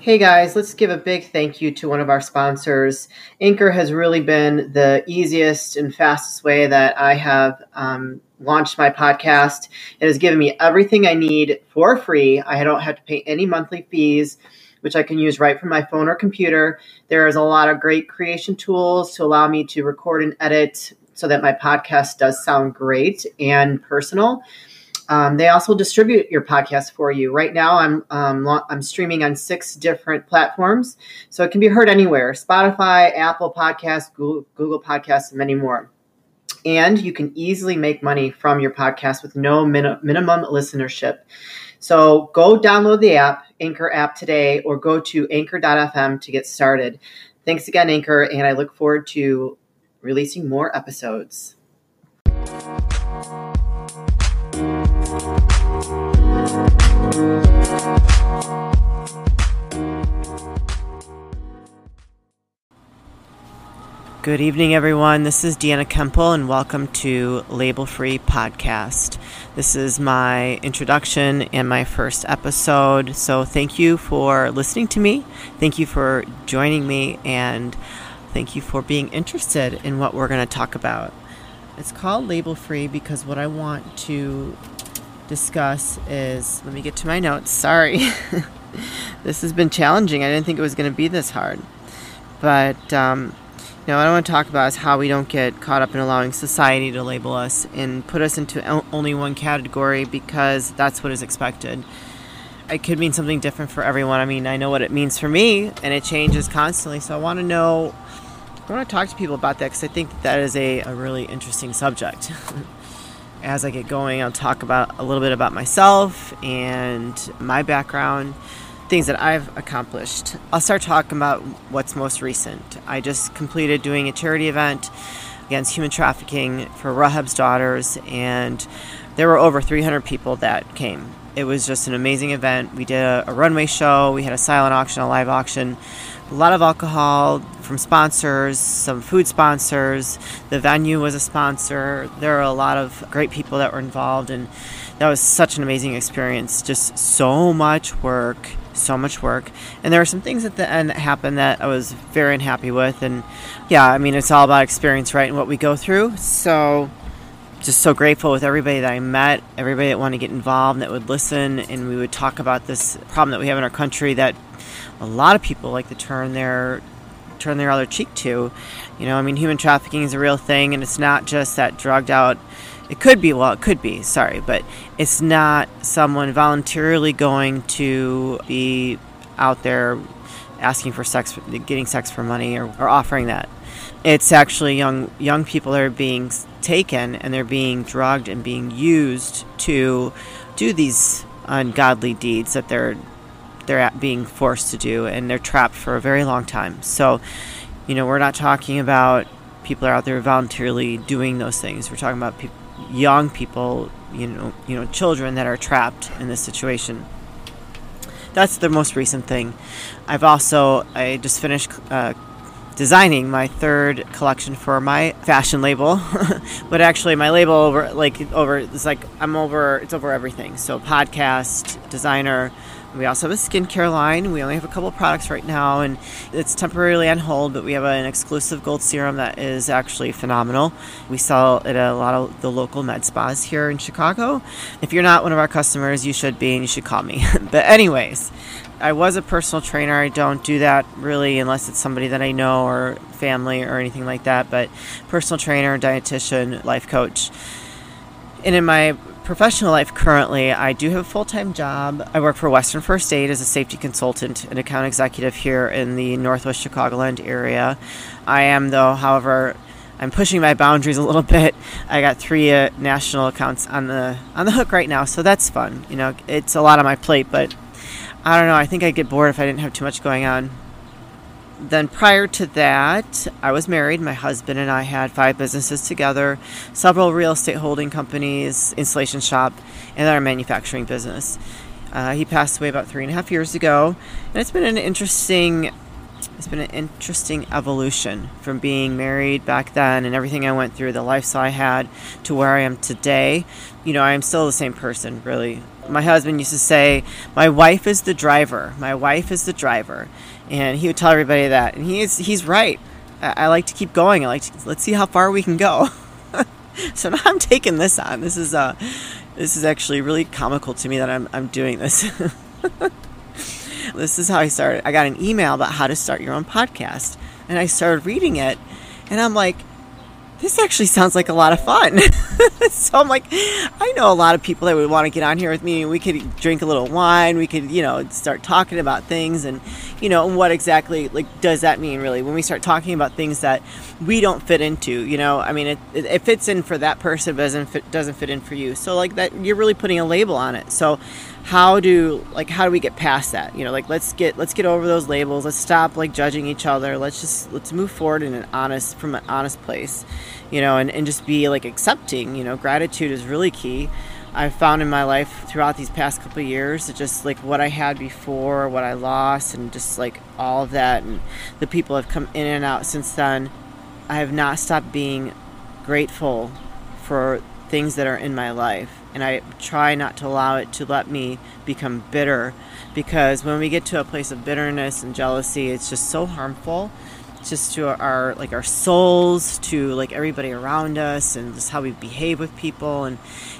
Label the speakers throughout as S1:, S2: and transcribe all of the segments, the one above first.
S1: Hey guys, let's give a big thank you to one of our sponsors. Anchor has really been the easiest and fastest way that I have um, launched my podcast. It has given me everything I need for free. I don't have to pay any monthly fees, which I can use right from my phone or computer. There is a lot of great creation tools to allow me to record and edit so that my podcast does sound great and personal. Um, they also distribute your podcast for you. Right now, I'm um, I'm streaming on six different platforms, so it can be heard anywhere: Spotify, Apple Podcasts, Google, Google Podcasts, and many more. And you can easily make money from your podcast with no min- minimum listenership. So go download the app, Anchor app today, or go to Anchor.fm to get started. Thanks again, Anchor, and I look forward to releasing more episodes. Good evening, everyone. This is Deanna Kuempel, and welcome to Label Free Podcast. This is my introduction and my first episode. So, thank you for listening to me. Thank you for joining me, and thank you for being interested in what we're going to talk about. It's called Label Free because what I want to discuss is let me get to my notes. Sorry. this has been challenging. I didn't think it was going to be this hard. But, um, you know, what I want to talk about is how we don't get caught up in allowing society to label us and put us into only one category because that's what is expected. It could mean something different for everyone. I mean, I know what it means for me, and it changes constantly. So I want to know, I want to talk to people about that because I think that, is a, a really interesting subject. as I get going, I'll talk about a little bit about myself and my background, things that I've accomplished. I'll start talking about what's most recent. I just completed doing a charity event against human trafficking for Rahab's daughters, and there were over 300 people that came. It was just an amazing event. We did a, a runway show, we had a silent auction, a live auction a lot of alcohol from sponsors, some food sponsors. The venue was a sponsor. There were a lot of great people that were involved, and that was such an amazing experience. Just so much work, so much work. And there were some things at the end that happened that I was very unhappy with. And yeah, I mean, it's all about experience, right? And what we go through. So just so grateful with everybody that I met, everybody that wanted to get involved, that would listen, and we would talk about this problem that we have in our country that a lot of people like to turn their turn their other cheek to. You know, I mean, human trafficking is a real thing, and it's not just that drugged out. It could be, well, it could be, sorry, but it's not someone voluntarily going to be out there asking for sex, getting sex for money, or, or offering that. It's actually young young people that are being taken and they're being drugged and being used to do these ungodly deeds that they're they're being forced to do, and they're trapped for a very long time. So, you know, we're not talking about people are out there voluntarily doing those things. We're talking about pe- young people, you know, you know, children that are trapped in this situation. That's the most recent thing. I've also I just finished uh, designing my third collection for my fashion label but actually my label over like over it's like i'm over it's over everything so podcast designer we also have a skincare line. We only have a couple products right now, and it's temporarily on hold, but we have an exclusive gold serum that is actually phenomenal. We sell it at a lot of the local med spas here in Chicago. If you're not one of our customers, you should be, and you should call me. but, anyways, I was a personal trainer. I don't do that really unless it's somebody that I know or family or anything like that. But personal trainer, dietitian, life coach. And in my professional life currently, I do have a full time job. I work for Western First Aid as a safety consultant and account executive here in the Northwest Chicagoland area. I am, though, however, I'm pushing my boundaries a little bit. I got three uh, national accounts on the on the hook right now, so that's fun. You know, it's a lot on my plate, but I don't know. I think I'd get bored if I didn't have too much going on then prior to that, I was married. My husband and I had five businesses together, several real estate holding companies, installation shop, and our manufacturing business. Uh, he passed away about three and a half years ago, and it's been an interesting it's been an interesting evolution from being married back then and everything I went through, the lifestyle I had, to where I am today. You know, I am still the same person, really. My husband used to say, "My wife is the driver. My wife is the driver," and he would tell everybody that, and he's he's right. I, I like to keep going. I like to, let's see how far we can go. so now I'm taking this on. This is uh, this is actually really comical to me that I'm I'm doing this. this is how I started. I got an email about how to start your own podcast, and I started reading it, and I'm like, this actually sounds like a lot of fun. so I'm like, I know a lot of people that would want to get on here with me. We could drink a little wine. We could, you know, start talking about things and, you know, what exactly like does that mean really when we start talking about things that we don't fit into? You know, I mean, it, it fits in for that person, but doesn't fit, doesn't fit in for you. So like that, you're really putting a label on it. So how do like how do we get past that you know like let's get let's get over those labels let's stop like judging each other let's just let's move forward in an honest from an honest place you know and, and just be like accepting you know gratitude is really key. I've found in my life throughout these past couple years just like what i had before what i lost and just like all of that and the people have come in and out since then i have not stopped being grateful for things that are in my life. And I try not to allow it to let me become bitter because when we get to a place of bitterness and jealousy it's just so harmful just to our like our souls to like everybody around us and just how we behave with people and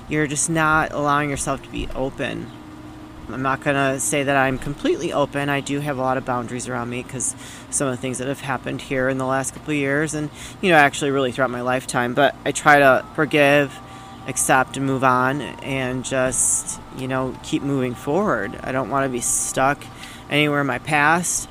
S1: you're just not allowing yourself to be open I'm not going to say that I'm completely open. I do have a lot of boundaries around me because some of the things that have happened here in the last couple of years and, you know, actually really throughout my lifetime. But I try to forgive accept and move on and just, you know, keep moving forward. I don't want to be stuck anywhere in my past.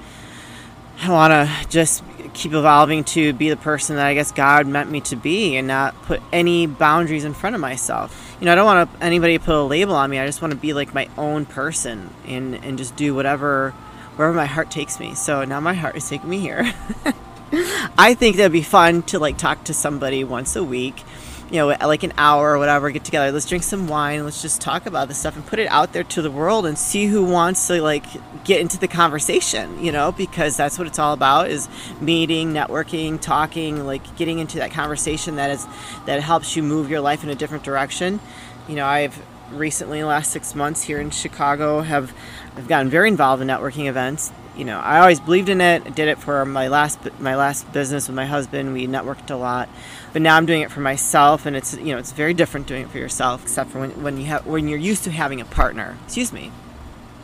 S1: I want to just keep evolving to be the person that I guess God meant me to be and not put any boundaries in front of myself. You know, I don't want anybody to put a label on me. I just want to be like my own person and, and just do whatever wherever my heart takes me. So now my heart is taking me here. I think that'd be fun to like talk to somebody once a week you know, like an hour or whatever, get together. Let's drink some wine. Let's just talk about this stuff and put it out there to the world and see who wants to like get into the conversation, you know, because that's what it's all about is meeting, networking, talking, like getting into that conversation that is that helps you move your life in a different direction. You know, I've recently in the last six months here in Chicago have I've gotten very involved in networking events you know, I always believed in it. I did it for my last my last business with my husband. We networked a lot, but now I'm doing it for myself, and it's you know it's very different doing it for yourself, except for when, when you have when you're used to having a partner. Excuse me.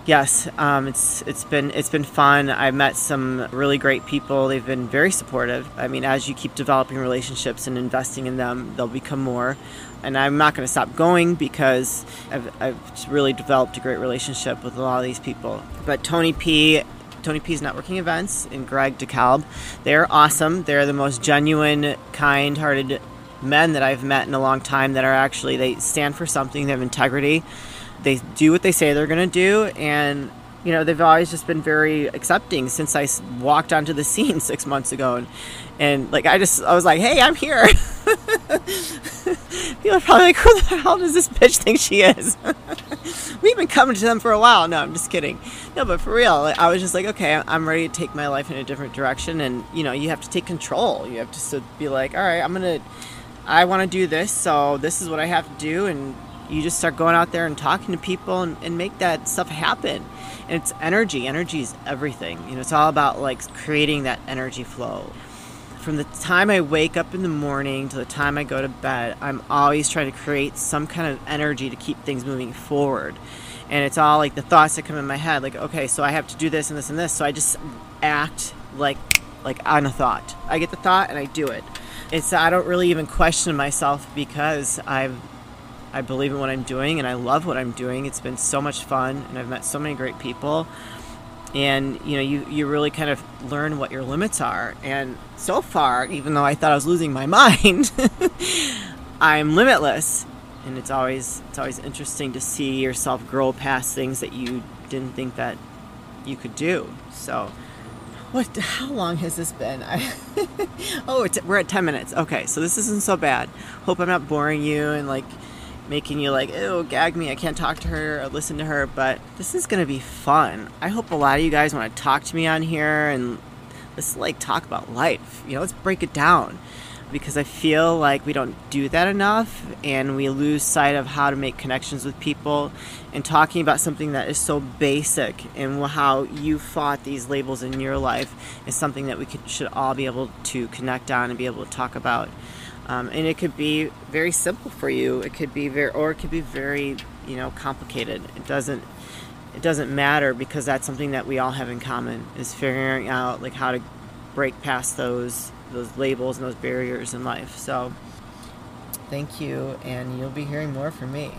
S1: Yes, um, it's it's been it's been fun. I've met some really great people. They've been very supportive. I mean, as you keep developing relationships and investing in them, they'll become more. And I'm not going to stop going because I've, I've really developed a great relationship with a lot of these people. But Tony P Tony P's networking events and Greg DeKalb. They're awesome. They're the most genuine, kind hearted men that I've met in a long time that are actually, they stand for something, they have integrity. They do what they say they're going to do. And, you know, they've always just been very accepting since I walked onto the scene six months ago. And, and like, I just, I was like, hey, I'm here. People are probably like, who the hell does this bitch think she is? We've been coming to them for a while. No, I'm just kidding. No, but for real, I was just like, okay, I'm ready to take my life in a different direction. And, you know, you have to take control. You have to be like, all right, I'm going to, I want to do this. So this is what I have to do. And you just start going out there and talking to people and, and make that stuff happen. And it's energy. Energy is everything. You know, it's all about like creating that energy flow from the time I wake up in the morning to the time I go to bed, I'm always trying to create some kind of energy to keep things moving forward. And it's all like the thoughts that come in my head, like, okay, so I have to do this and this and this. So I just act like like on a thought. I get the thought and I do it. It's I don't really even question myself because I've I believe in what I'm doing and I love what I'm doing. It's been so much fun and I've met so many great people and you know you, you really kind of learn what your limits are. And so far even though i thought i was losing my mind i'm limitless. And it's always it's always interesting to see yourself grow past things that you didn't think that you could do. So what how long has this been? I, oh we're at 10 minutes. Okay so this isn't so bad. Hope i'm not boring you and like making you like, ew, gag me, I can't talk to her or listen to her, but this is gonna be fun. I hope a lot of you guys want to talk to me on here and let's like talk about life. You know, let's break it down. because I feel like we don't do that enough and we lose sight of how to make connections with people and talking about something that is so basic and how you fought these labels in your life is something that we could, should all be able to connect on and be able to talk about. Um, and it could be very simple for you. It could be very, or it could be very, you know, complicated. It doesn't, it doesn't matter because that's something that we all have in common is figuring out like how to break past those those labels and those barriers in life. So thank you and you'll be hearing more from me.